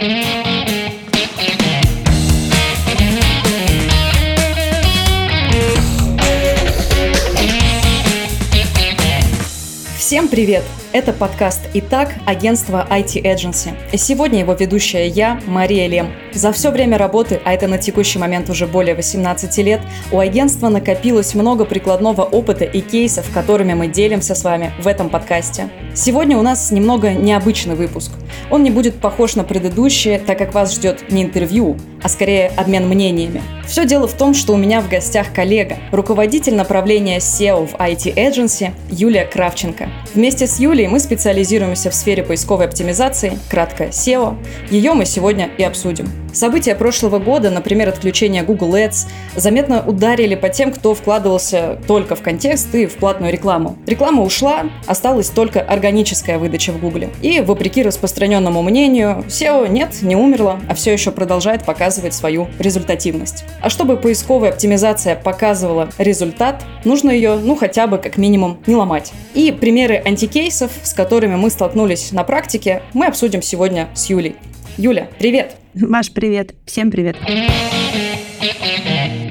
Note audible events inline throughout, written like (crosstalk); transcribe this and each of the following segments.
Всем привет! Это подкаст «Итак» агентства IT Agency. И сегодня его ведущая я, Мария Лем. За все время работы, а это на текущий момент уже более 18 лет, у агентства накопилось много прикладного опыта и кейсов, которыми мы делимся с вами в этом подкасте. Сегодня у нас немного необычный выпуск. Он не будет похож на предыдущие, так как вас ждет не интервью, а скорее обмен мнениями. Все дело в том, что у меня в гостях коллега, руководитель направления SEO в IT Agency Юлия Кравченко. Вместе с Юлией мы специализируемся в сфере поисковой оптимизации, кратко SEO. Ее мы сегодня и обсудим. События прошлого года, например, отключение Google Ads, заметно ударили по тем, кто вкладывался только в контекст и в платную рекламу. Реклама ушла, осталась только органическая выдача в Google. И, вопреки распространенному мнению, SEO нет, не умерла, а все еще продолжает показывать свою результативность. А чтобы поисковая оптимизация показывала результат, нужно ее, ну, хотя бы как минимум не ломать. И примеры антикейсов, с которыми мы столкнулись на практике, мы обсудим сегодня с Юлей. Юля, привет! Маш, привет! Всем привет!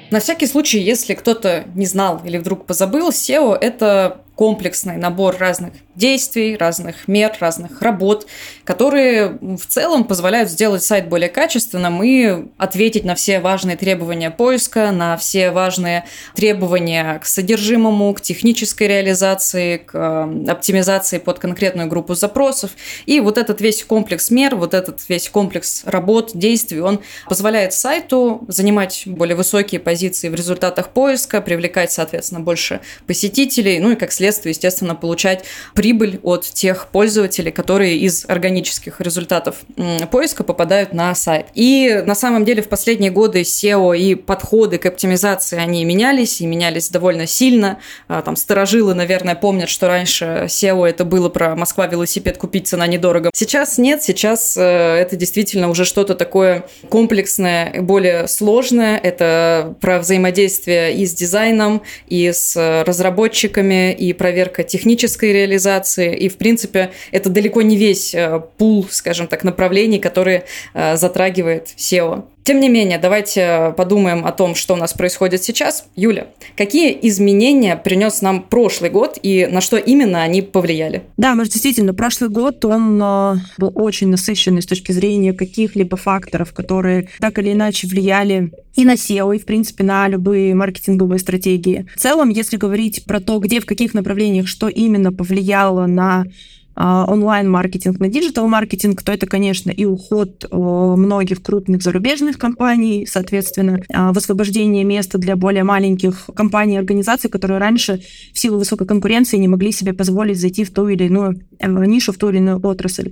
На всякий случай, если кто-то не знал или вдруг позабыл, SEO – это комплексный набор разных действий, разных мер, разных работ, которые в целом позволяют сделать сайт более качественным и ответить на все важные требования поиска, на все важные требования к содержимому, к технической реализации, к э, оптимизации под конкретную группу запросов. И вот этот весь комплекс мер, вот этот весь комплекс работ, действий, он позволяет сайту занимать более высокие позиции в результатах поиска, привлекать, соответственно, больше посетителей, ну и как следствие следствие, естественно, получать прибыль от тех пользователей, которые из органических результатов поиска попадают на сайт. И на самом деле в последние годы SEO и подходы к оптимизации, они менялись, и менялись довольно сильно. А, там сторожилы, наверное, помнят, что раньше SEO это было про Москва велосипед купить цена недорого. Сейчас нет, сейчас э, это действительно уже что-то такое комплексное, более сложное. Это про взаимодействие и с дизайном, и с разработчиками, и проверка технической реализации. И, в принципе, это далеко не весь э, пул, скажем так, направлений, которые э, затрагивает SEO. Тем не менее, давайте подумаем о том, что у нас происходит сейчас. Юля, какие изменения принес нам прошлый год и на что именно они повлияли? Да, может, действительно, прошлый год он э, был очень насыщенный с точки зрения каких-либо факторов, которые так или иначе влияли и на SEO, и, в принципе, на любые маркетинговые стратегии. В целом, если говорить про то, где, в каких направлениях, что именно повлияло на онлайн-маркетинг на digital-маркетинг, то это, конечно, и уход многих крупных зарубежных компаний, соответственно, а, высвобождение места для более маленьких компаний и организаций, которые раньше в силу высокой конкуренции не могли себе позволить зайти в ту или иную э, нишу, в ту или иную отрасль.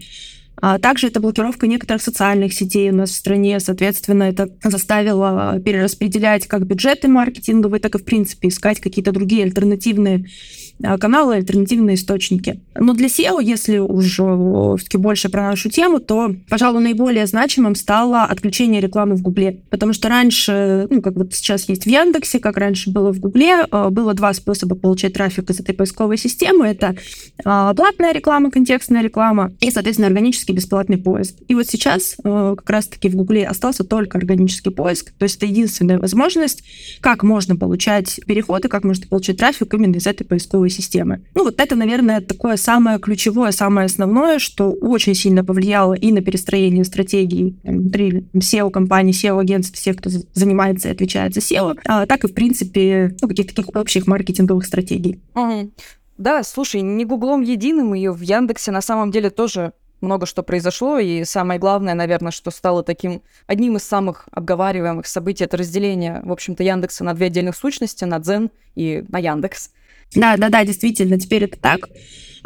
А также это блокировка некоторых социальных сетей у нас в стране. Соответственно, это заставило перераспределять как бюджеты маркетинговые, так и, в принципе, искать какие-то другие альтернативные а, каналы, альтернативные источники. Но для SEO, если уже все-таки больше про нашу тему, то, пожалуй, наиболее значимым стало отключение рекламы в Гугле. Потому что раньше, ну, как вот сейчас есть в Яндексе, как раньше было в Гугле, а, было два способа получать трафик из этой поисковой системы. Это а, платная реклама, контекстная реклама и, соответственно, органический бесплатный поиск. И вот сейчас как раз-таки в Гугле остался только органический поиск. То есть это единственная возможность, как можно получать переходы, как можно получать трафик именно из этой поисковой поисковой системы. Ну, вот это, наверное, такое самое ключевое, самое основное, что очень сильно повлияло и на перестроение стратегии внутри SEO-компаний, SEO-агентств, всех, кто занимается и отвечает за SEO, а, так и, в принципе, ну, каких-то таких общих маркетинговых стратегий. Угу. Да, слушай, не Гуглом единым, ее в Яндексе на самом деле тоже много что произошло, и самое главное, наверное, что стало таким одним из самых обговариваемых событий, это разделение, в общем-то, Яндекса на две отдельных сущности, на Дзен и на Яндекс. Да, да, да, действительно, теперь это так.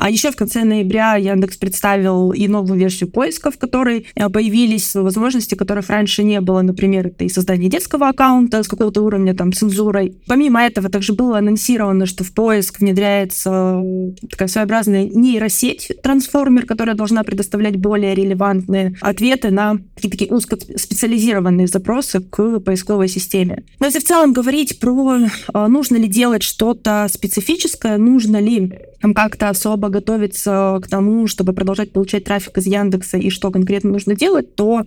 А еще в конце ноября Яндекс представил и новую версию поиска, в которой э, появились возможности, которых раньше не было. Например, это и создание детского аккаунта с какого-то уровня там цензурой. Помимо этого, также было анонсировано, что в поиск внедряется такая своеобразная нейросеть трансформер, которая должна предоставлять более релевантные ответы на такие узкоспециализированные запросы к поисковой системе. Но если в целом говорить про э, нужно ли делать что-то специфическое, нужно ли как-то особо готовиться к тому, чтобы продолжать получать трафик из Яндекса и что конкретно нужно делать, то,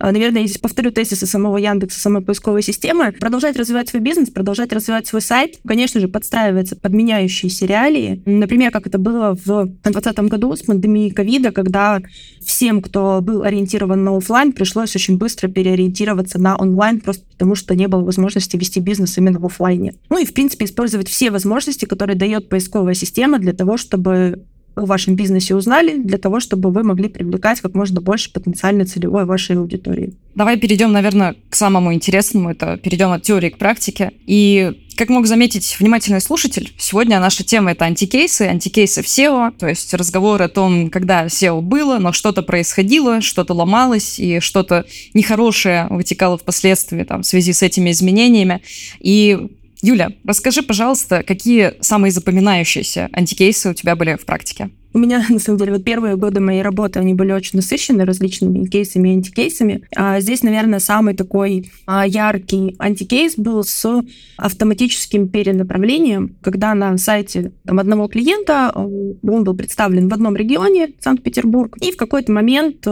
э, наверное, если повторю тезисы самого Яндекса, самой поисковой системы, продолжать развивать свой бизнес, продолжать развивать свой сайт, конечно же, подстраивается под меняющиеся реалии. Например, как это было в 2020 году с пандемией ковида, когда всем, кто был ориентирован на офлайн, пришлось очень быстро переориентироваться на онлайн, просто потому что не было возможности вести бизнес именно в офлайне. Ну и, в принципе, использовать все возможности, которые дает поисковая система для того, чтобы в вашем бизнесе узнали, для того, чтобы вы могли привлекать как можно больше потенциальной целевой вашей аудитории. Давай перейдем, наверное, к самому интересному. Это перейдем от теории к практике. И как мог заметить внимательный слушатель, сегодня наша тема это антикейсы, антикейсы в SEO, то есть разговор о том, когда SEO было, но что-то происходило, что-то ломалось, и что-то нехорошее вытекало впоследствии там, в связи с этими изменениями. И Юля, расскажи, пожалуйста, какие самые запоминающиеся антикейсы у тебя были в практике? У меня, (laughs) на самом деле, вот первые годы моей работы, они были очень насыщены различными кейсами и антикейсами. А здесь, наверное, самый такой а, яркий антикейс был с автоматическим перенаправлением, когда на сайте там, одного клиента э, он был представлен в одном регионе, Санкт-Петербург, и в какой-то момент, э,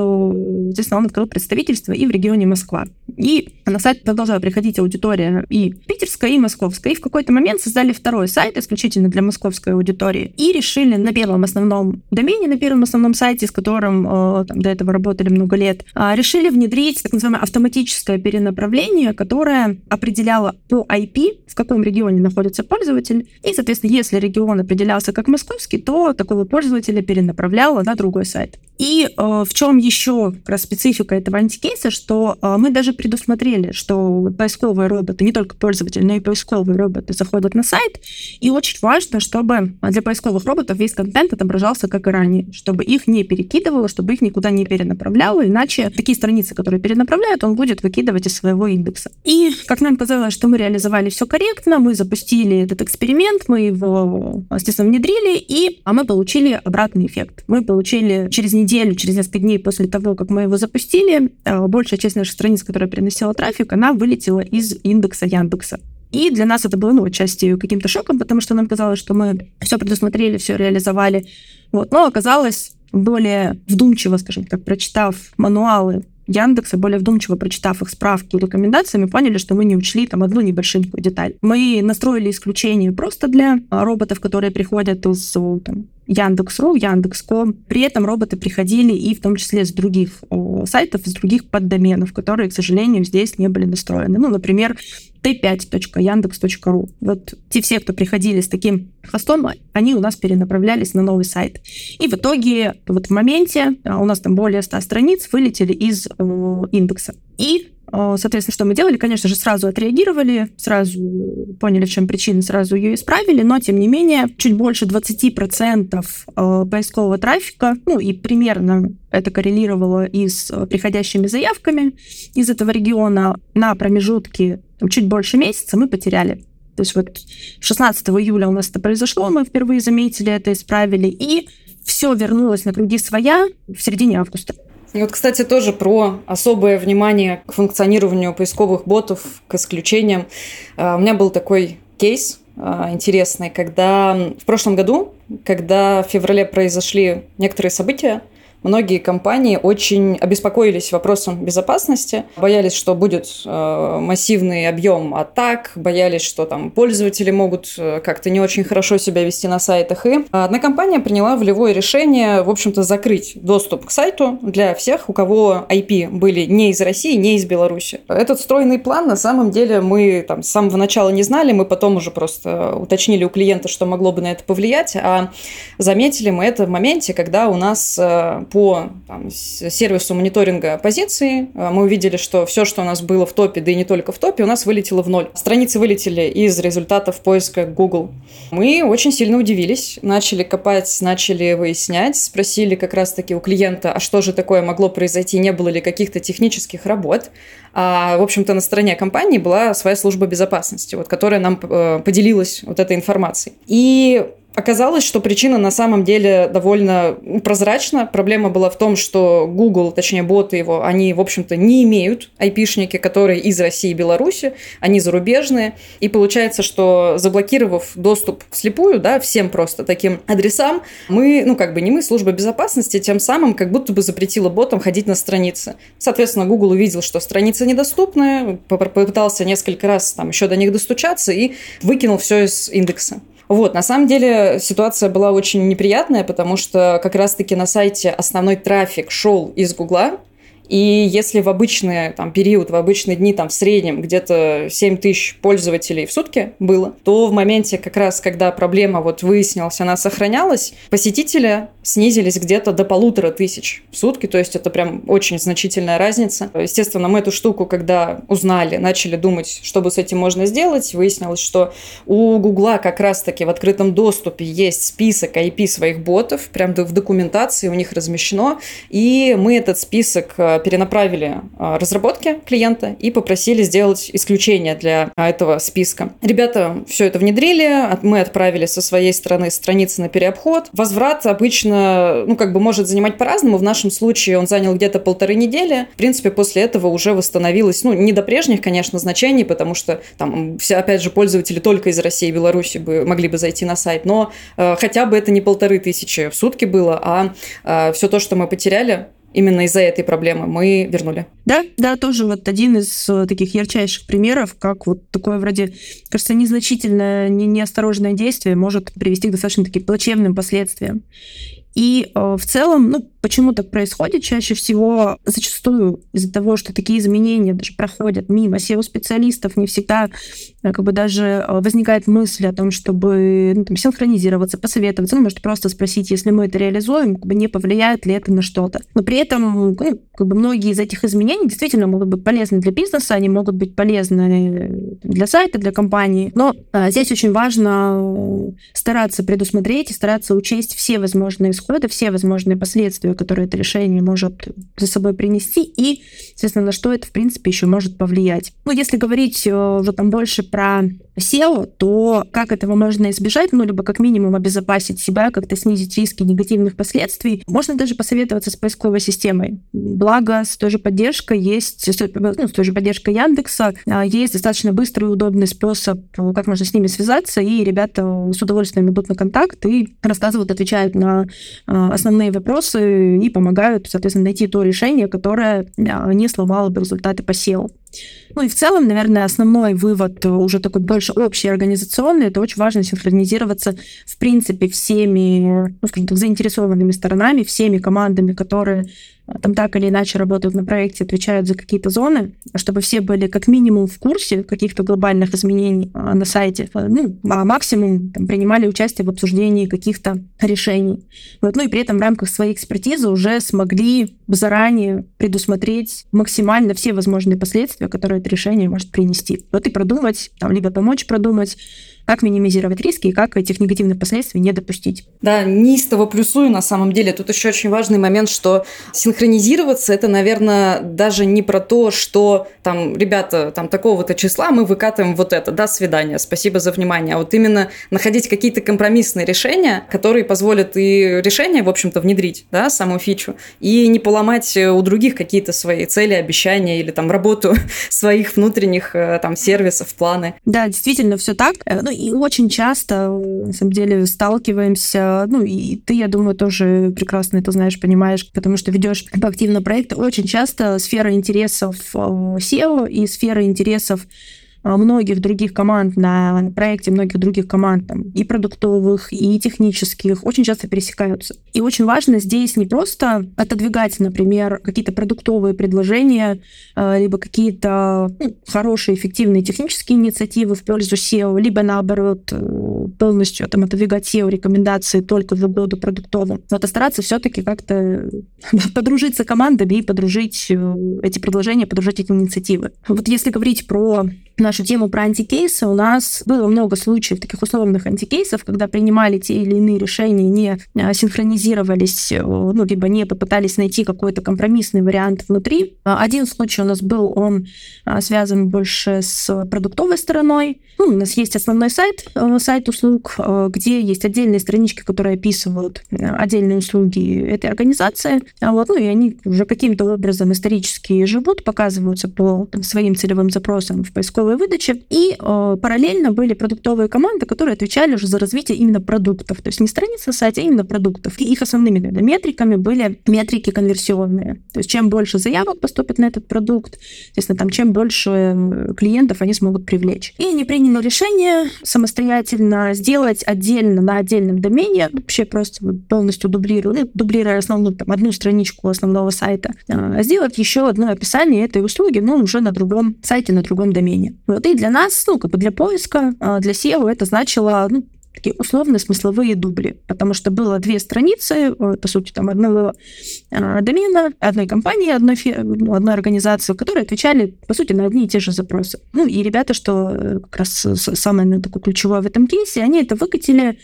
естественно, он открыл представительство и в регионе Москва. И на сайт продолжала приходить аудитория и питерская, и московская. И в какой-то момент создали второй сайт исключительно для московской аудитории и решили на первом основном домене, на первом основном сайте, с которым э, там, до этого работали много лет, а, решили внедрить так называемое автоматическое перенаправление, которое определяло по IP, в каком регионе находится пользователь, и, соответственно, если регион определялся как московский, то такого пользователя перенаправляло на другой сайт. И э, в чем еще как раз специфика этого антикейса, что э, мы даже предусмотрели, что поисковые роботы, не только пользователи, но и поисковые роботы заходят на сайт, и очень важно, чтобы для поисковых роботов весь контент отображался как и ранее, чтобы их не перекидывало, чтобы их никуда не перенаправляло, иначе такие страницы, которые перенаправляют, он будет выкидывать из своего индекса. И как нам казалось, что мы реализовали все корректно, мы запустили этот эксперимент, мы его, естественно, внедрили, и а мы получили обратный эффект. Мы получили через неделю, через несколько дней после того, как мы его запустили, э, большая часть наших страниц, которая приносила трафик, она вылетела из индекса Яндекса. И для нас это было, ну, отчасти каким-то шоком, потому что нам казалось, что мы все предусмотрели, все реализовали. Вот. Но оказалось, более вдумчиво, скажем так, прочитав мануалы Яндекса, более вдумчиво прочитав их справки и рекомендации, мы поняли, что мы не учли там одну небольшую деталь. Мы настроили исключение просто для роботов, которые приходят из там, Яндекс.ру, Яндекс.ком. При этом роботы приходили и в том числе с других сайтов, с других поддоменов, которые, к сожалению, здесь не были настроены. Ну, например, t5.yandex.ru. Вот те все, кто приходили с таким хостом, они у нас перенаправлялись на новый сайт. И в итоге вот в моменте а, у нас там более 100 страниц вылетели из э, индекса. И соответственно, что мы делали? Конечно же, сразу отреагировали, сразу поняли, в чем причина, сразу ее исправили, но, тем не менее, чуть больше 20% э, поискового трафика, ну и примерно это коррелировало и с э, приходящими заявками из этого региона на промежутке чуть больше месяца мы потеряли. То есть вот 16 июля у нас это произошло, мы впервые заметили это, исправили, и все вернулось на круги своя в середине августа. И вот, кстати, тоже про особое внимание к функционированию поисковых ботов, к исключениям. А, у меня был такой кейс а, интересный, когда в прошлом году, когда в феврале произошли некоторые события, многие компании очень обеспокоились вопросом безопасности, боялись, что будет э, массивный объем атак, боялись, что там пользователи могут э, как-то не очень хорошо себя вести на сайтах. И одна компания приняла волевое решение, в общем-то, закрыть доступ к сайту для всех, у кого IP были не из России, не из Беларуси. Этот стройный план, на самом деле, мы там с самого начала не знали, мы потом уже просто уточнили у клиента, что могло бы на это повлиять, а заметили мы это в моменте, когда у нас э, по там, сервису мониторинга позиции э, мы увидели, что все, что у нас было в топе, да и не только в топе, у нас вылетело в ноль. Страницы вылетели из результатов поиска Google. Мы очень сильно удивились, начали копать, начали выяснять, спросили как раз-таки у клиента, а что же такое могло произойти, не было ли каких-то технических работ. А, в общем-то, на стороне компании была своя служба безопасности, вот, которая нам э, поделилась вот этой информацией. И Оказалось, что причина на самом деле довольно прозрачна. Проблема была в том, что Google, точнее боты его, они, в общем-то, не имеют айпишники, которые из России и Беларуси, они зарубежные. И получается, что заблокировав доступ вслепую, да, всем просто таким адресам, мы, ну как бы не мы, служба безопасности, тем самым как будто бы запретила ботам ходить на страницы. Соответственно, Google увидел, что страницы недоступны, попытался несколько раз там еще до них достучаться и выкинул все из индекса. Вот, на самом деле ситуация была очень неприятная, потому что как раз-таки на сайте основной трафик шел из Гугла, и если в обычный там, период, в обычные дни там, в среднем где-то 7 тысяч пользователей в сутки было, то в моменте как раз, когда проблема вот выяснилась, она сохранялась, посетители снизились где-то до полутора тысяч в сутки, то есть это прям очень значительная разница. Естественно, мы эту штуку, когда узнали, начали думать, что бы с этим можно сделать, выяснилось, что у Гугла как раз-таки в открытом доступе есть список IP своих ботов, прям в документации у них размещено, и мы этот список э, перенаправили а, разработки клиента и попросили сделать исключение для а, этого списка. Ребята все это внедрили, мы отправили со своей стороны страницы на переобход. Возврат обычно, ну, как бы может занимать по-разному. В нашем случае он занял где-то полторы недели. В принципе, после этого уже восстановилось, ну, не до прежних, конечно, значений, потому что там все, опять же, пользователи только из России и Беларуси бы могли бы зайти на сайт, но э, хотя бы это не полторы тысячи в сутки было, а э, все то, что мы потеряли, именно из-за этой проблемы мы вернули. Да, да, тоже вот один из э, таких ярчайших примеров, как вот такое вроде, кажется, незначительное, не, неосторожное действие может привести к достаточно таким плачевным последствиям. И э, в целом, ну, почему так происходит? Чаще всего, зачастую из-за того, что такие изменения даже проходят мимо SEO-специалистов, не всегда э, как бы даже э, возникает мысль о том, чтобы ну, там, синхронизироваться, посоветоваться, ну, может, просто спросить, если мы это реализуем, как бы не повлияет ли это на что-то. Но при этом ну, как бы многие из этих изменений действительно могут быть полезны для бизнеса, они могут быть полезны для сайта, для компании. Но а, здесь очень важно стараться предусмотреть и стараться учесть все возможные исхода, все возможные последствия, которые это решение может за собой принести, и, соответственно, на что это, в принципе, еще может повлиять. Ну, если говорить э, уже там больше про SEO, то как этого можно избежать, ну, либо как минимум обезопасить себя, как-то снизить риски негативных последствий, можно даже посоветоваться с поисковой системой. Благо, с той же поддержкой есть, ну, с той же поддержкой Яндекса а, есть достаточно быстрый и удобный способ, как можно с ними связаться, и ребята с удовольствием идут на контакт и рассказывают, отвечают на а, основные вопросы и помогают, соответственно, найти то решение, которое а, не сломало бы результаты по SEO. Ну и в целом, наверное, основной вывод уже такой больше общий организационный, это очень важно синхронизироваться в принципе всеми, ну, скажем так, заинтересованными сторонами, всеми командами, которые там так или иначе работают на проекте, отвечают за какие-то зоны, чтобы все были как минимум в курсе каких-то глобальных изменений а, на сайте, а, ну, а максимум там, принимали участие в обсуждении каких-то решений. Вот. Ну и при этом в рамках своей экспертизы уже смогли заранее предусмотреть максимально все возможные последствия, которые это решение может принести. Вот и продумать, там, либо помочь продумать, как минимизировать риски и как этих негативных последствий не допустить. Да, неистово плюсую на самом деле. Тут еще очень важный момент, что синхронизироваться это, наверное, даже не про то, что там, ребята, там такого-то числа мы выкатываем вот это, до свидания, спасибо за внимание. А вот именно находить какие-то компромиссные решения, которые позволят и решение, в общем-то, внедрить, да, саму фичу, и не поломать у других какие-то свои цели, обещания или там работу (laughs) своих внутренних э, там сервисов, планы. Да, действительно, все так. Э, ну, и очень часто, на самом деле, сталкиваемся, ну, и ты, я думаю, тоже прекрасно это знаешь, понимаешь, потому что ведешь активно проекты. Очень часто сфера интересов э, SEO и сфера интересов многих других команд на проекте, многих других команд, там, и продуктовых, и технических, очень часто пересекаются. И очень важно здесь не просто отодвигать, например, какие-то продуктовые предложения, а, либо какие-то ну, хорошие, эффективные технические инициативы в пользу SEO, либо наоборот э, полностью там, отодвигать SEO рекомендации только в угоду продуктовым. Это стараться все-таки как-то (laughs) подружиться командами и подружить э, эти предложения, подружить эти инициативы. Вот если говорить про нашу тему про антикейсы, у нас было много случаев таких условных антикейсов, когда принимали те или иные решения, не а, синхронизировались, э, ну, либо не попытались найти какой-то компромиссный вариант внутри. Один случай у нас был, он а, связан больше с продуктовой стороной. Ну, у нас есть основной сайт, э, сайт услуг, э, где есть отдельные странички, которые описывают отдельные услуги этой организации. Вот, ну, и они уже каким-то образом исторически живут, показываются по своим целевым запросам в поисковой выдаче. И э, параллельно были продуктовые команды, которые отвечали уже за развитие именно продуктов. То есть не страниц на сайте, а именно продуктов. И их основными да, метриками были метрики конверсионные. То есть чем больше заявок поступит на этот продукт, естественно, там чем больше клиентов они смогут привлечь. И они приняли решение самостоятельно сделать отдельно на отдельном домене, вообще просто полностью дублируя, дублируя основную там, одну страничку основного сайта, э, сделать еще одно описание этой услуги, но уже на другом сайте, на другом домене. Вот и для нас, ну, как бы для поиска, э, для SEO это значило ну, такие условно-смысловые дубли, потому что было две страницы, э, по сути, там одного домена, одной компании, одной, ну, одной организации, которые отвечали, по сути, на одни и те же запросы. Ну, и ребята, что как раз самое ну, такое ключевое в этом кейсе, они это выкатили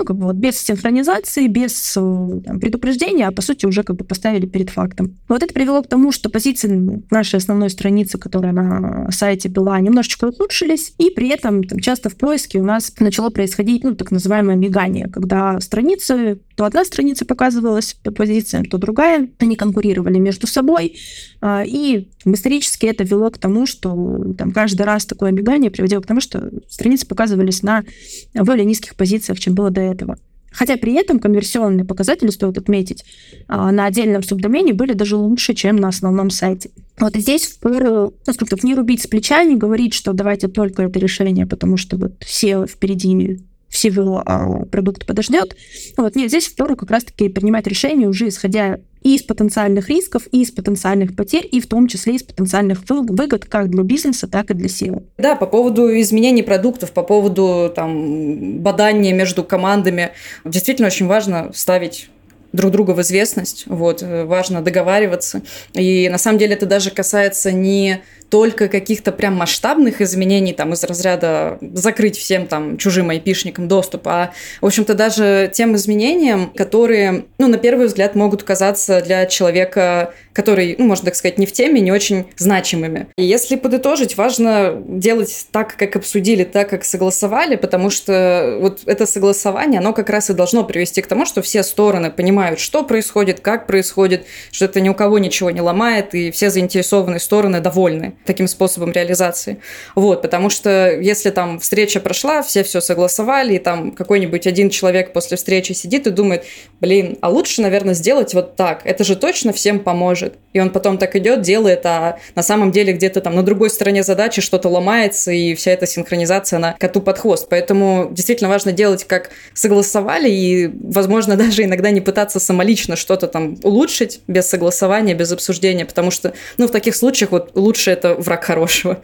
ну, как бы вот без синхронизации, без э, там, предупреждения, а по сути уже как бы поставили перед фактом. Вот это привело к тому, что позиции нашей основной страницы, которая на сайте была, немножечко ухудшились, и при этом там, часто в поиске у нас начало происходить ну, так называемое мигание, когда страницы, то одна страница показывалась по позициям, то другая, они конкурировали между собой, а, и исторически это вело к тому, что там, каждый раз такое мигание приводило к тому, что страницы показывались на более низких позициях, чем было до этого. Хотя при этом конверсионные показатели, стоит отметить, а, на отдельном субдомене были даже лучше, чем на основном сайте. Вот здесь впору, ну, скажем так, не рубить с плеча, не говорить, что давайте только это решение, потому что вот SEO впереди всего а, продукт подождет. Вот, нет, здесь второе как раз-таки принимать решение уже исходя и из потенциальных рисков, и из потенциальных потерь, и в том числе из потенциальных выгод как для бизнеса, так и для SEO. Да, по поводу изменений продуктов, по поводу там, бадания между командами, действительно очень важно ставить друг друга в известность, вот, важно договариваться. И на самом деле это даже касается не только каких-то прям масштабных изменений там из разряда закрыть всем там чужим айпишникам доступ, а, в общем-то, даже тем изменениям, которые, ну, на первый взгляд могут казаться для человека, который, ну, можно так сказать, не в теме, не очень значимыми. И если подытожить, важно делать так, как обсудили, так, как согласовали, потому что вот это согласование, оно как раз и должно привести к тому, что все стороны понимают, что происходит, как происходит, что это ни у кого ничего не ломает, и все заинтересованные стороны довольны таким способом реализации. Вот, потому что если там встреча прошла, все все согласовали, и там какой-нибудь один человек после встречи сидит и думает, блин, а лучше, наверное, сделать вот так, это же точно всем поможет. И он потом так идет, делает, а на самом деле где-то там на другой стороне задачи что-то ломается, и вся эта синхронизация, она коту под хвост. Поэтому действительно важно делать, как согласовали, и, возможно, (laughs) даже иногда не пытаться самолично что-то там улучшить без согласования, без обсуждения, потому что, ну, в таких случаях вот лучше это враг хорошего.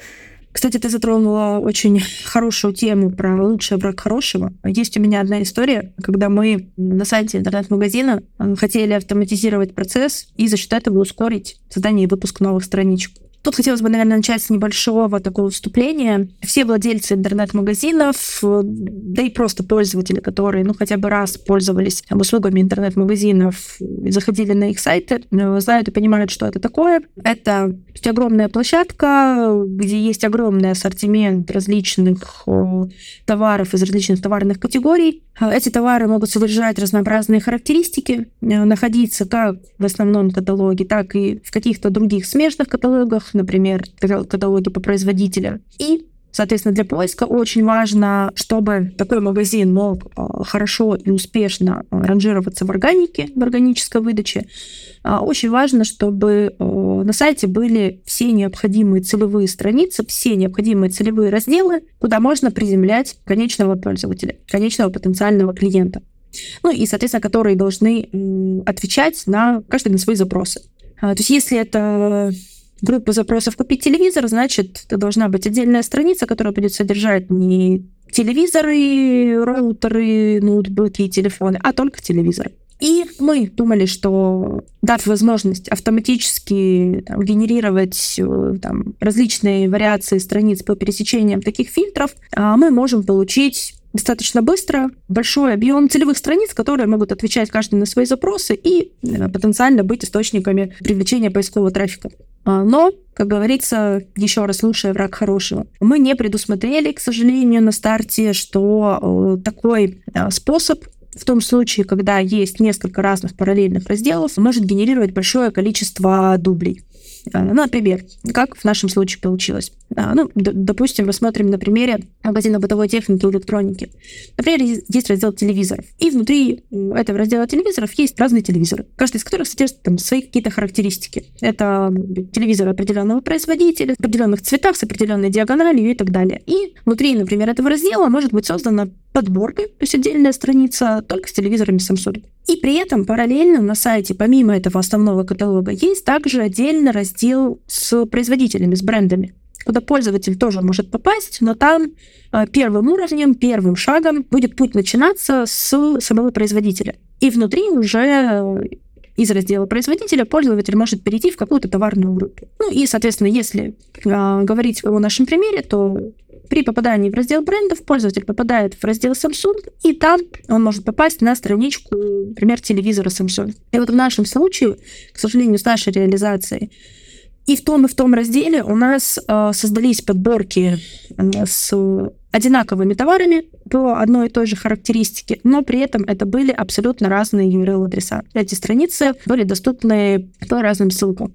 Кстати, ты затронула очень хорошую тему про лучший враг хорошего. Есть у меня одна история, когда мы на сайте интернет-магазина э, хотели автоматизировать процесс и за счет этого ускорить создание и выпуск новых страничек. Тут хотелось бы, наверное, начать с небольшого такого вступления. Все владельцы интернет-магазинов, да и просто пользователи, которые, ну, хотя бы раз пользовались услугами интернет-магазинов и заходили на их сайты, э, знают и понимают, что это такое. Это огромная площадка, где есть огромный ассортимент различных товаров из различных товарных категорий. Эти товары могут содержать разнообразные характеристики, э, находиться как в основном каталоге, так и в каких-то других смежных каталогах, например, каталоги по производителям. И Соответственно, для поиска очень важно, чтобы такой магазин мог э, хорошо и успешно э, ранжироваться в органике, в органической выдаче. А, очень важно, чтобы на сайте были все необходимые целевые страницы, все необходимые целевые разделы, куда можно приземлять конечного пользователя, конечного потенциального клиента. Ну и, соответственно, которые должны отвечать на каждый на свои запросы. А, то есть если это группа запросов «Купить телевизор», значит, должна быть отдельная страница, которая будет содержать не телевизоры, роутеры, ноутбуки и телефоны, а только телевизоры. И мы думали, что дав возможность автоматически там, генерировать э, там, различные вариации страниц по пересечениям таких фильтров, а, мы можем получить достаточно быстро большой объем целевых страниц, которые могут отвечать каждый на свои запросы и э, потенциально быть источниками привлечения поискового трафика. А, но, как говорится, еще раз лучший враг хорошего. Мы не предусмотрели, к сожалению, на старте, что э, такой способ в том случае, когда есть несколько разных параллельных разделов, может генерировать большое количество дублей. А, ну, например, как в нашем случае получилось. А, ну, допустим, рассмотрим на примере магазина бытовой техники и электроники. Например, есть раздел телевизоров. И внутри этого раздела телевизоров есть разные телевизоры, каждый из которых содержит там, свои какие-то характеристики. Это телевизоры определенного производителя, в определенных цветах, с определенной диагональю и так далее. И внутри, например, этого раздела может быть создана подборка, то есть отдельная страница только с телевизорами Samsung. И при этом параллельно на сайте, помимо этого основного каталога, есть также отдельный раздел с производителями, с брендами куда пользователь тоже может попасть, но там э, первым уровнем, первым шагом будет путь начинаться с самого производителя. И внутри уже э, из раздела производителя пользователь может перейти в какую-то товарную группу. Ну и, соответственно, если э, говорить о нашем примере, то при попадании в раздел брендов пользователь попадает в раздел Samsung, и там он может попасть на страничку, например, телевизора Samsung. И вот в нашем случае, к сожалению, с нашей реализацией, и в том и в том разделе у нас э, создались подборки э, с одинаковыми товарами по одной и той же характеристике, но при этом это были абсолютно разные URL-адреса. Эти страницы были доступны по разным ссылкам.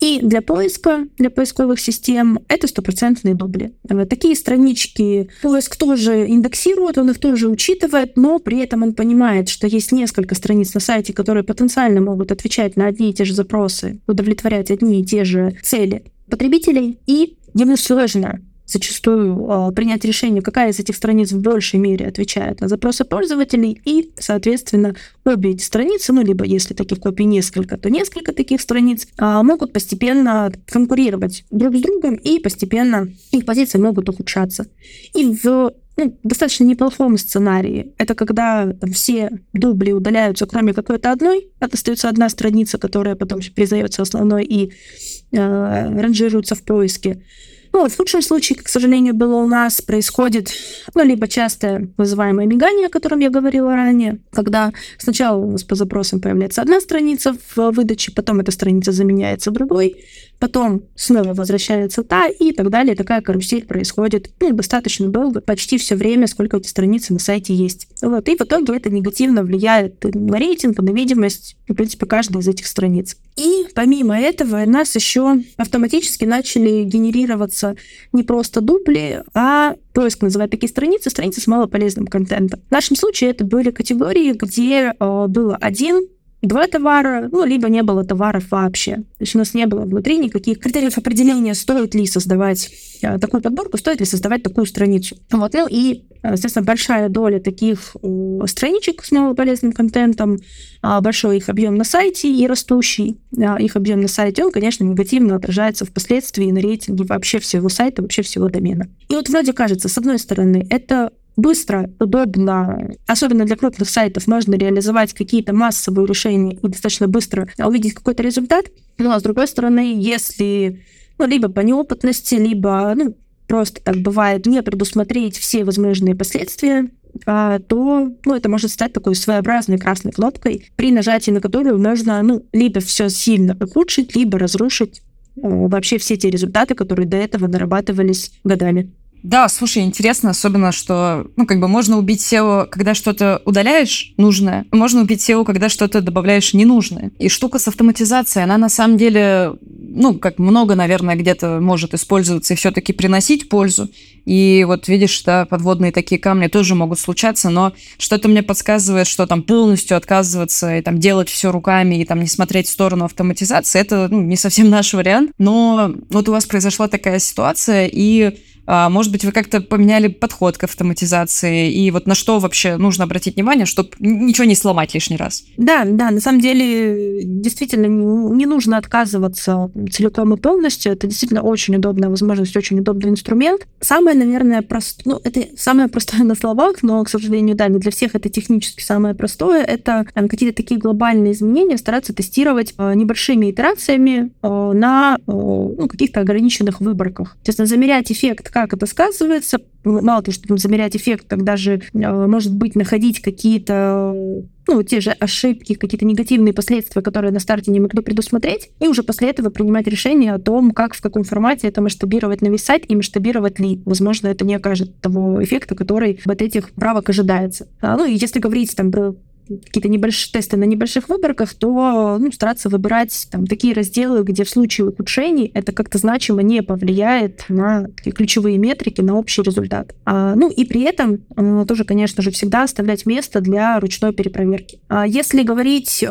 И для поиска, для поисковых систем это стопроцентные дубли. Такие странички поиск тоже индексирует, он их тоже учитывает, но при этом он понимает, что есть несколько страниц на сайте, которые потенциально могут отвечать на одни и те же запросы, удовлетворять одни и те же цели потребителей, и ему сложно зачастую э, принять решение, какая из этих страниц в большей мере отвечает на запросы пользователей, и, соответственно, обе эти страницы, ну, либо если таких копий несколько, то несколько таких страниц, э, могут постепенно конкурировать друг с другом, и постепенно их позиции могут ухудшаться. И в ну, достаточно неплохом сценарии. Это когда там, все дубли удаляются, кроме какой-то одной, остается одна страница, которая потом признается основной и э, ранжируется в поиске. Ну, вот в лучшем случае, к сожалению, было у нас, происходит, ну, либо часто вызываемое мигание, о котором я говорила ранее, когда сначала у нас по запросам появляется одна страница в выдаче, потом эта страница заменяется другой, потом снова возвращается та и так далее. Такая карусель происходит ну, достаточно долго, почти все время, сколько эти страницы на сайте есть. Вот. И в итоге это негативно влияет на рейтинг, на видимость, в принципе, каждой из этих страниц. И помимо этого у нас еще автоматически начали генерироваться не просто дубли, а поиск называет такие страницы, страницы с малополезным контентом. В нашем случае это были категории, где э, было один два товара, ну, либо не было товаров вообще. То есть у нас не было внутри никаких критериев определения, стоит ли создавать э, такую подборку, стоит ли создавать такую страницу. Вот, ну и, э, естественно, большая доля таких страничек с малополезным контентом, а, большой их объем на сайте и растущий их объем на сайте, он, конечно, негативно отражается впоследствии на рейтинге вообще всего сайта, вообще всего домена. И вот вроде кажется, с одной стороны, это быстро, удобно, особенно для крупных сайтов, можно реализовать какие-то массовые решения и достаточно быстро увидеть какой-то результат. Ну, а с другой стороны, если ну, либо по неопытности, либо ну, просто так бывает, не предусмотреть все возможные последствия, а, то ну, это может стать такой своеобразной красной кнопкой, при нажатии на которую можно ну, либо все сильно ухудшить, либо разрушить вообще все те результаты, которые до этого нарабатывались годами. Да, слушай, интересно, особенно, что, ну, как бы можно убить SEO, когда что-то удаляешь нужное, можно убить SEO, когда что-то добавляешь ненужное. И штука с автоматизацией, она на самом деле, ну, как много, наверное, где-то может использоваться и все-таки приносить пользу. И вот видишь, да, подводные такие камни тоже могут случаться, но что-то мне подсказывает, что там полностью отказываться и там делать все руками и там не смотреть в сторону автоматизации, это ну, не совсем наш вариант. Но вот у вас произошла такая ситуация, и может быть, вы как-то поменяли подход к автоматизации, и вот на что вообще нужно обратить внимание, чтобы ничего не сломать лишний раз? Да, да, на самом деле действительно не нужно отказываться целиком и полностью. Это действительно очень удобная возможность, очень удобный инструмент. Самое, наверное, простое, ну, это самое простое на словах, но, к сожалению, да, не для всех это технически самое простое. Это какие-то такие глобальные изменения стараться тестировать э, небольшими итерациями э, на э, ну, каких-то ограниченных выборках. Естественно, замерять эффект, как это сказывается, мало того, что замерять эффект, так даже, может быть, находить какие-то ну, те же ошибки, какие-то негативные последствия, которые на старте не могли предусмотреть, и уже после этого принимать решение о том, как, в каком формате это масштабировать на весь сайт и масштабировать ли. Возможно, это не окажет того эффекта, который от этих правок ожидается. А, ну, и если говорить там про какие-то небольшие тесты на небольших выборках, то ну, стараться выбирать там, такие разделы, где в случае ухудшений это как-то значимо не повлияет на ключевые метрики, на общий результат. А, ну и при этом а, тоже, конечно же, всегда оставлять место для ручной перепроверки. А если говорить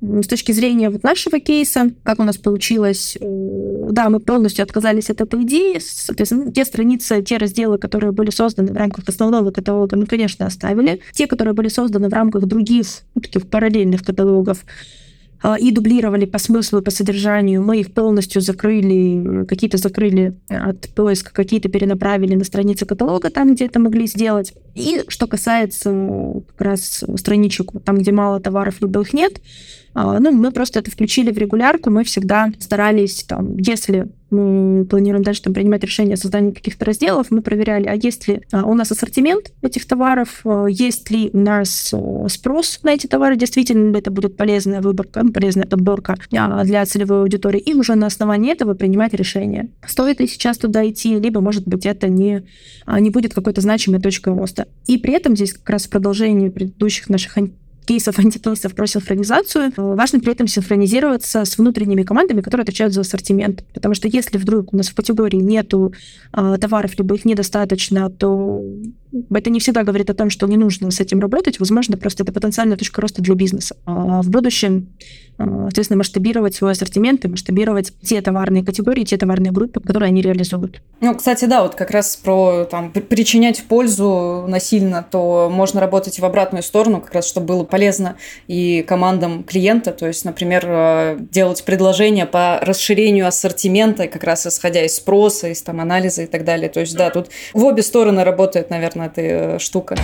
с точки зрения вот нашего кейса, как у нас получилось, э, да, мы полностью отказались от этой идеи, соответственно, те страницы, те разделы, которые были созданы в рамках основного каталога, мы, конечно, оставили. Те, которые были созданы в рамках других, ну, таких параллельных каталогов, и дублировали по смыслу, по содержанию. Мы их полностью закрыли, какие-то закрыли от поиска, какие-то перенаправили на страницы каталога, там, где это могли сделать. И что касается как раз страничек, там, где мало товаров, либо их нет, а, ну, мы просто это включили в регулярку, мы всегда старались, там, если планируем дальше там, принимать решение о создании каких-то разделов, мы проверяли, а есть ли а, у нас ассортимент этих товаров, а, есть ли у нас спрос на эти товары, действительно ли это будет полезная выборка, ну, полезная подборка для целевой аудитории, и уже на основании этого принимать решение, стоит ли сейчас туда идти, либо, может быть, это не, не будет какой-то значимой точкой роста. И при этом здесь как раз в продолжении предыдущих наших кейсов, антикейсов про синхронизацию, важно при этом синхронизироваться с внутренними командами, которые отвечают за ассортимент. Потому что если вдруг у нас в категории нету э, товаров, либо их недостаточно, то это не всегда говорит о том, что не нужно с этим работать. Возможно, просто это потенциальная точка роста для бизнеса. А в будущем, а, соответственно, масштабировать свой ассортимент и масштабировать те товарные категории, те товарные группы, которые они реализуют. Ну, кстати, да, вот как раз про там, причинять пользу насильно, то можно работать в обратную сторону, как раз чтобы было полезно и командам клиента, то есть, например, э, делать предложения по расширению ассортимента, как раз исходя из спроса, из там анализа и так далее. То есть, да, тут в обе стороны работает, наверное, эта штука.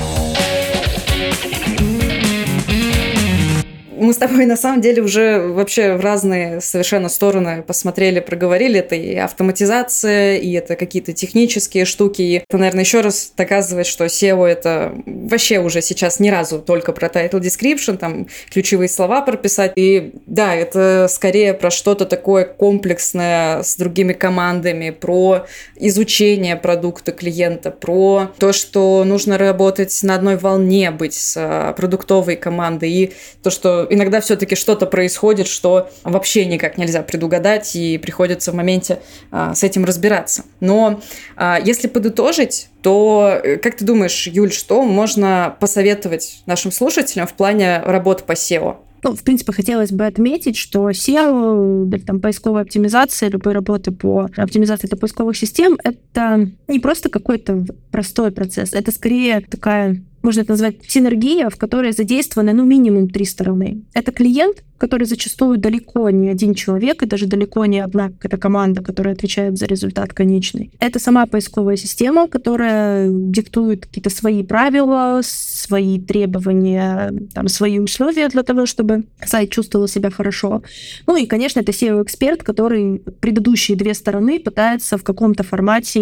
С тобой на самом деле уже вообще в разные совершенно стороны посмотрели, проговорили. Это и автоматизация, и это какие-то технические штуки. И это, наверное, еще раз доказывает, что SEO это вообще уже сейчас ни разу только про title description, там ключевые слова прописать. И да, это скорее про что-то такое комплексное с другими командами, про изучение продукта клиента, про то, что нужно работать на одной волне, быть с а, продуктовой командой, и то, что иногда все-таки что-то происходит, что вообще никак нельзя предугадать, и приходится в моменте а, с этим разбираться. Но а, если подытожить, то э, как ты думаешь, Юль, что можно посоветовать нашим слушателям в плане работы по SEO? Ну, в принципе, хотелось бы отметить, что SEO, там поисковая оптимизация, любой работы по оптимизации для поисковых систем, это не просто какой-то простой процесс, это скорее такая можно это назвать синергия, в которой задействованы ну минимум три стороны. Это клиент, который зачастую далеко не один человек и даже далеко не одна какая-то команда, которая отвечает за результат конечный. Это сама поисковая система, которая диктует какие-то свои правила, свои требования, там, свои условия для того, чтобы сайт чувствовал себя хорошо. Ну и, конечно, это SEO-эксперт, который предыдущие две стороны пытается в каком-то формате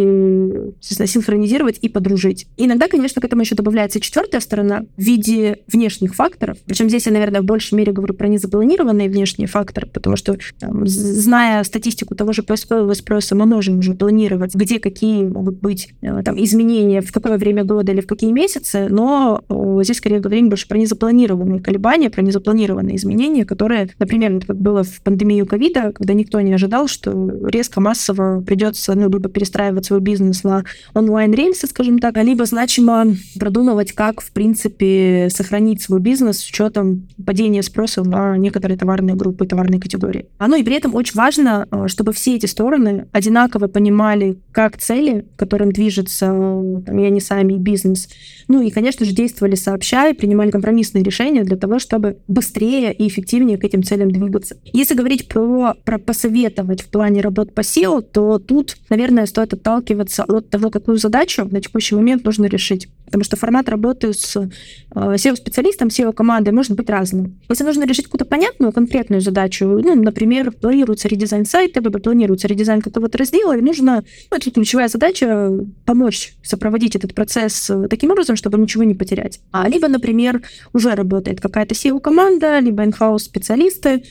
синхронизировать и подружить. Иногда, конечно, к этому еще добавляется четвертая сторона в виде внешних факторов. Причем здесь я, наверное, в большей мере говорю про незапланированные запланированные внешние факторы, потому что, там, зная статистику того же поискового спроса, мы можем уже планировать, где какие могут быть э, там, изменения, в какое время года или в какие месяцы, но здесь скорее говорим больше про незапланированные колебания, про незапланированные изменения, которые, например, как было в пандемию ковида, когда никто не ожидал, что резко массово придется ну, либо перестраивать свой бизнес на онлайн-рельсы, скажем так, либо значимо продумывать, как, в принципе, сохранить свой бизнес с учетом падения спроса на некоторые товарные группы, товарные категории. Ну и при этом очень важно, э, чтобы все эти стороны одинаково понимали, как цели, к которым движется, там, и они сами, бизнес. Ну и, конечно же, действовали сообща и принимали компромиссные решения для того, чтобы быстрее и эффективнее к этим целям двигаться. Если говорить про, про посоветовать в плане работ по SEO, то тут, наверное, стоит отталкиваться от того, какую задачу на текущий момент нужно решить. Потому что формат работы с э, SEO-специалистом, SEO-командой может быть разным. Если нужно решить какую-то понятную, конкретную задачу, ну, например, планируется редизайн сайта, либо планируется редизайн какого-то раздела, и нужно, ну, это ключевая задача, помочь сопроводить этот процесс э, таким образом, чтобы ничего не потерять. А либо, например, уже работает какая-то SEO-команда, либо in-house специалисты,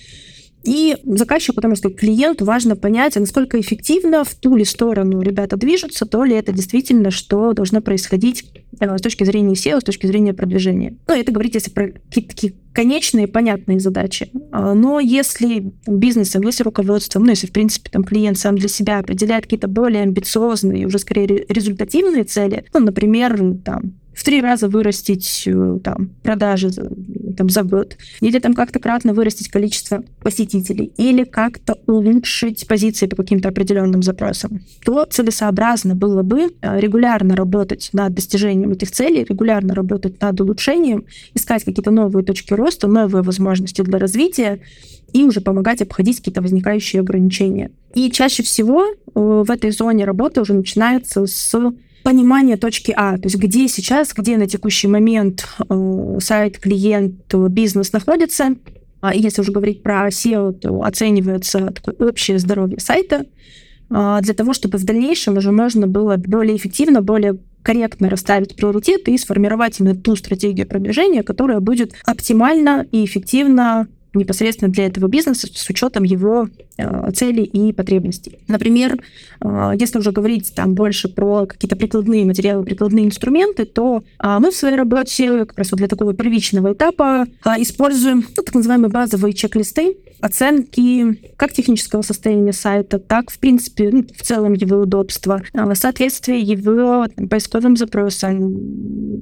и заказчику, потому что клиенту важно понять, насколько эффективно в ту ли сторону ребята движутся, то ли это действительно, что должно происходить э, с точки зрения SEO, с точки зрения продвижения. Ну, это говорить, если про какие-то такие конечные, понятные задачи. А, но если бизнесом, если руководством, ну, если, в принципе, там клиент сам для себя определяет какие-то более амбициозные, уже скорее результативные цели, ну, например, там, в три раза вырастить э, там, продажи там, за год, или там как-то кратно вырастить количество посетителей, или как-то улучшить позиции по каким-то определенным запросам, то целесообразно было бы э, регулярно работать над достижением этих целей, регулярно работать над улучшением, искать какие-то новые точки роста, новые возможности для развития, и уже помогать обходить какие-то возникающие ограничения. И чаще всего э, в этой зоне работы уже начинается с понимание точки А, то есть где сейчас, где на текущий момент э, сайт, клиент, бизнес находится. А если уже говорить про SEO, то оценивается такое общее здоровье сайта э, для того, чтобы в дальнейшем уже можно было более эффективно, более корректно расставить приоритеты и сформировать именно ту стратегию продвижения, которая будет оптимально и эффективно непосредственно для этого бизнеса с учетом его э, целей и потребностей. Например, э, если уже говорить там больше про какие-то прикладные материалы, прикладные инструменты, то э, мы в своей работе как раз вот для такого первичного этапа используем ну, так называемые базовые чек-листы, оценки как технического состояния сайта, так, в принципе, ну, в целом его удобства, соответствие его там, поисковым запросам,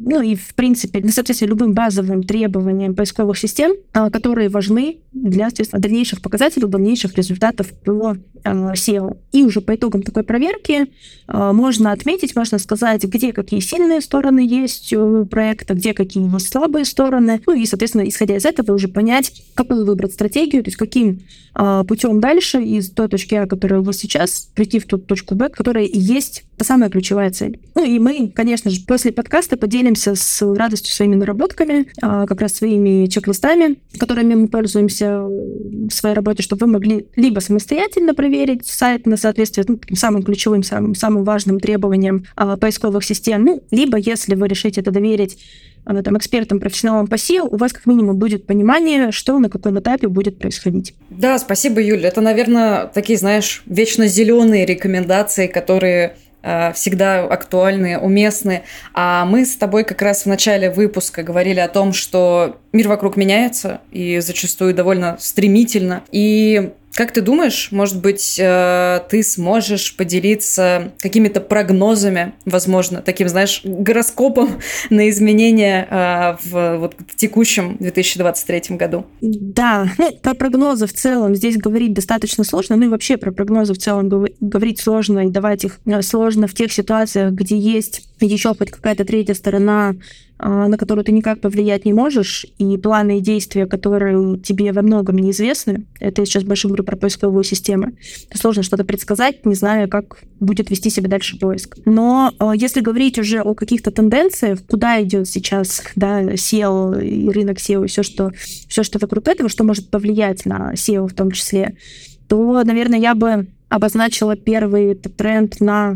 ну и, в принципе, на соответствие любым базовым требованиям поисковых систем, которые важны нужны для дальнейших показателей, дальнейших результатов по SEO. И уже по итогам такой проверки э, можно отметить, можно сказать, где какие сильные стороны есть у проекта, где какие его слабые стороны. Ну и, соответственно, исходя из этого уже понять, какую выбрать стратегию, то есть каким э, путем дальше из той точки А, которая у вас сейчас, прийти в ту точку Б, которая и есть та самая ключевая цель. Ну и мы, конечно же, после подкаста поделимся с радостью своими наработками, э, как раз своими чек-листами, которыми мы пользуемся пользуемся в своей работе, чтобы вы могли либо самостоятельно проверить сайт на соответствие ну, самым ключевым, самым, самым важным требованиям а, поисковых систем, ну, либо если вы решите это доверить а, там, экспертам, профессионалам по SEO, у вас как минимум будет понимание, что на каком этапе будет происходить. Да, спасибо, Юля. Это, наверное, такие, знаешь, вечно зеленые рекомендации, которые Э, всегда актуальны, уместны. А мы с тобой как раз в начале выпуска говорили о том, что мир вокруг меняется и зачастую довольно стремительно. И как ты думаешь, может быть, э, ты сможешь поделиться какими-то прогнозами, возможно, таким, знаешь, гороскопом (laughs) на изменения э, в, вот, в текущем 2023 году? Да, ну, про прогнозы в целом здесь говорить достаточно сложно, ну и вообще про прогнозы в целом говорить сложно и давать их э, сложно в тех ситуациях, где есть еще хоть какая-то третья сторона на которую ты никак повлиять не можешь, и планы и действия, которые тебе во многом неизвестны, это я сейчас больше говорю про поисковую систему, сложно что-то предсказать, не зная, как будет вести себя дальше поиск. Но а, если говорить уже о каких-то тенденциях, куда идет сейчас да, SEO и рынок SEO, и все, что, все, что вокруг этого, что может повлиять на SEO в том числе, то, наверное, я бы обозначила первый тренд на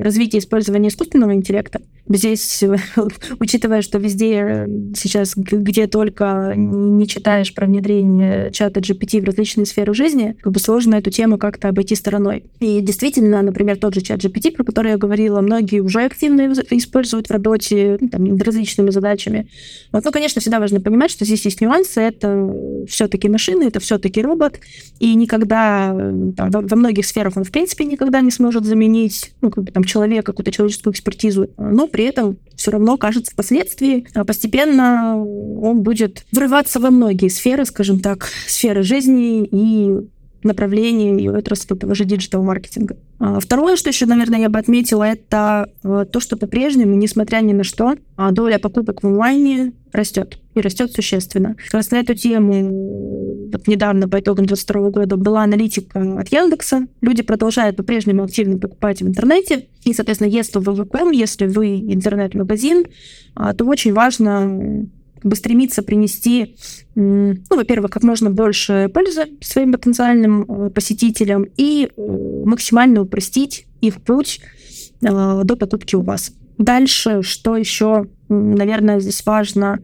развитие использования искусственного интеллекта. Здесь, (laughs) учитывая, что везде э, сейчас, где только не читаешь про внедрение чата GPT в различные сферы жизни, как бы сложно эту тему как-то обойти стороной. И действительно, например, тот же чат GPT, про который я говорила, многие уже активно используют в работе ну, там, над различными задачами. Вот, ну, конечно, всегда важно понимать, что здесь есть нюансы. Это все-таки машины, это все-таки робот, и никогда э, там, во многих сферах он, в принципе, никогда не сможет заменить ну, как бы, там, человека, какую-то человеческую экспертизу. Но при этом все равно кажется впоследствии а постепенно он будет врываться во многие сферы, скажем так, сферы жизни и направлений и отрасли того же диджитал-маркетинга. А второе, что еще, наверное, я бы отметила, это э, то, что по-прежнему, несмотря ни на что, а, доля покупок в онлайне растет и растет существенно. Как раз на эту тему вот недавно по итогам 2022 года была аналитика от Яндекса. Люди продолжают по-прежнему активно покупать в интернете. И, соответственно, если вы веб если вы интернет-магазин, а, то очень важно как бы стремиться принести, ну, во-первых, как можно больше пользы своим потенциальным э, посетителям и э, максимально упростить их путь э, до покупки у вас. Дальше, что еще, наверное, здесь важно,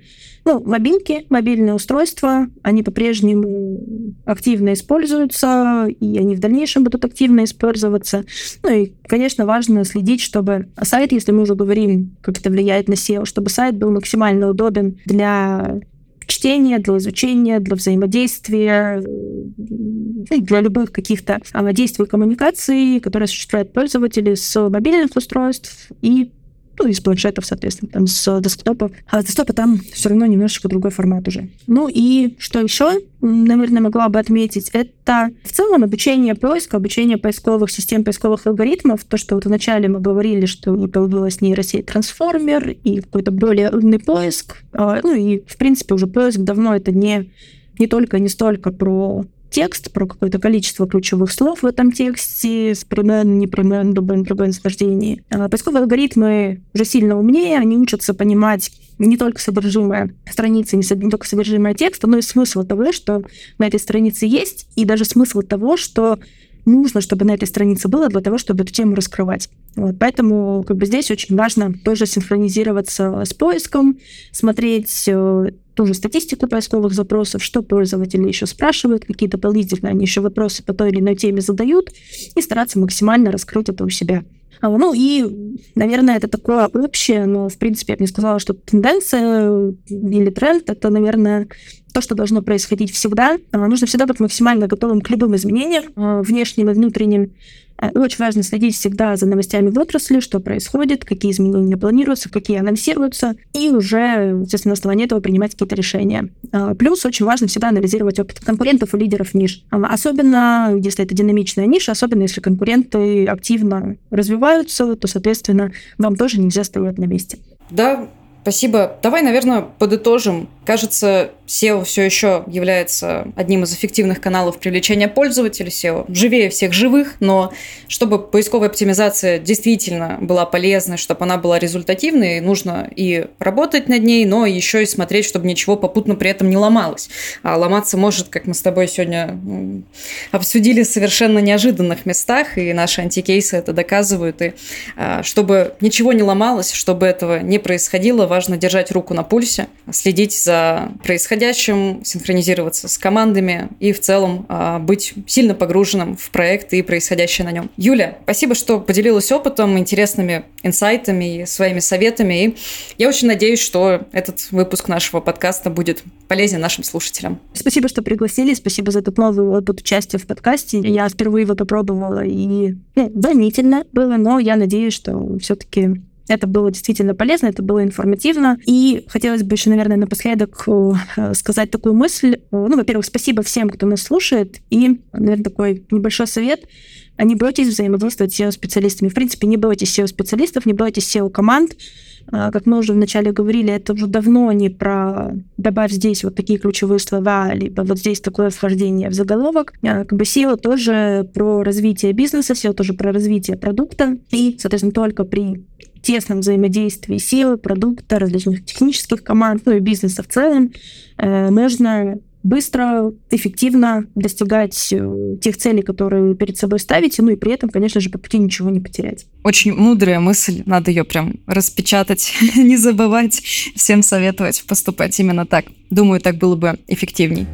ну, мобилки, мобильные устройства, они по-прежнему активно используются, и они в дальнейшем будут активно использоваться. Ну и, конечно, важно следить, чтобы сайт, если мы уже говорим, как это влияет на SEO, чтобы сайт был максимально удобен для чтения, для изучения, для взаимодействия, ну для любых каких-то а, действий и коммуникаций, которые осуществляют пользователи с мобильных устройств и ну, из планшетов, соответственно, там с десктопа. А с десктопа там все равно немножечко другой формат уже. Ну и что еще, наверное, могла бы отметить, это в целом обучение поиска, обучение поисковых систем, поисковых алгоритмов. То, что вот вначале мы говорили, что появилась нейросеть трансформер и какой-то более умный поиск. А, ну и, в принципе, уже поиск давно это не не только, не столько про текст, про какое-то количество ключевых слов в этом тексте, с премен, не премен, дубен, пребен схождении. А поисковые алгоритмы уже сильно умнее, они учатся понимать не только содержимое страницы, не только содержимое текста, но и смысл того, что на этой странице есть, и даже смысл того, что нужно, чтобы на этой странице было для того, чтобы эту тему раскрывать. Вот, поэтому как бы здесь очень важно тоже синхронизироваться с поиском, смотреть э, тоже статистику поисковых запросов, что пользователи еще спрашивают, какие дополнительные они еще вопросы по той или иной теме задают, и стараться максимально раскрыть это у себя. А, ну и, наверное, это такое общее, но, в принципе, я бы не сказала, что тенденция или тренд — это, наверное, то, что должно происходить всегда. А, нужно всегда быть максимально готовым к любым изменениям, а, внешним и внутренним. Э, очень важно следить всегда за новостями в отрасли, что происходит, какие изменения планируются, какие анонсируются, и уже, естественно, на основании этого принимать какие-то решения. А, плюс очень важно всегда анализировать опыт конкурентов и лидеров ниш. А, особенно, если это динамичная ниша, особенно если конкуренты активно развиваются, то, соответственно, вам тоже нельзя стоять на месте. Да, спасибо. Давай, наверное, подытожим. Кажется, SEO все еще является одним из эффективных каналов привлечения пользователей SEO. Живее всех живых, но чтобы поисковая оптимизация действительно была полезной, чтобы она была результативной, нужно и работать над ней, но еще и смотреть, чтобы ничего попутно при этом не ломалось. А ломаться может, как мы с тобой сегодня обсудили, в совершенно неожиданных местах, и наши антикейсы это доказывают. И а, чтобы ничего не ломалось, чтобы этого не происходило, важно держать руку на пульсе, следить за происходящим происходящим, синхронизироваться с командами и в целом а, быть сильно погруженным в проект и происходящее на нем. Юля, спасибо, что поделилась опытом, интересными инсайтами и своими советами. И я очень надеюсь, что этот выпуск нашего подкаста будет полезен нашим слушателям. Спасибо, что пригласили. Спасибо за этот новый опыт участия в подкасте. Я впервые его попробовала, и ну, волнительно было, но я надеюсь, что все-таки это было действительно полезно, это было информативно. И хотелось бы еще, наверное, напоследок э, сказать такую мысль. Ну, во-первых, спасибо всем, кто нас слушает. И, наверное, такой небольшой совет. Не бойтесь взаимодействовать с SEO-специалистами. В принципе, не бойтесь SEO-специалистов, не бойтесь SEO-команд. А, как мы уже вначале говорили, это уже давно не про добавь здесь вот такие ключевые слова, либо вот здесь такое вхождение в заголовок. А, как бы SEO тоже про развитие бизнеса, SEO тоже про развитие продукта. И, соответственно, только при тесном взаимодействии силы, продукта, различных технических команд, ну и бизнеса в целом, э, можно быстро, эффективно достигать э, тех целей, которые перед собой ставите, ну и при этом, конечно же, по пути ничего не потерять. Очень мудрая мысль, надо ее прям распечатать, (laughs) не забывать, всем советовать поступать именно так. Думаю, так было бы эффективней.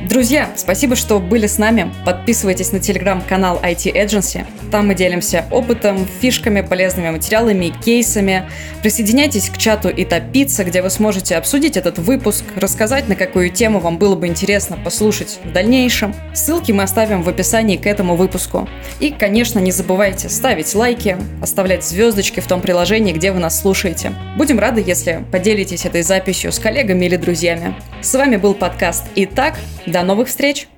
Друзья, спасибо, что были с нами. Подписывайтесь на телеграм-канал IT Agency. Там мы делимся опытом, фишками, полезными материалами, кейсами. Присоединяйтесь к чату и топиться, где вы сможете обсудить этот выпуск, рассказать, на какую тему вам было бы интересно послушать в дальнейшем. Ссылки мы оставим в описании к этому выпуску. И, конечно, не забывайте ставить лайки, оставлять звездочки в том приложении, где вы нас слушаете. Будем рады, если поделитесь этой записью с коллегами или друзьями. С вами был подкаст «Итак», до новых встреч!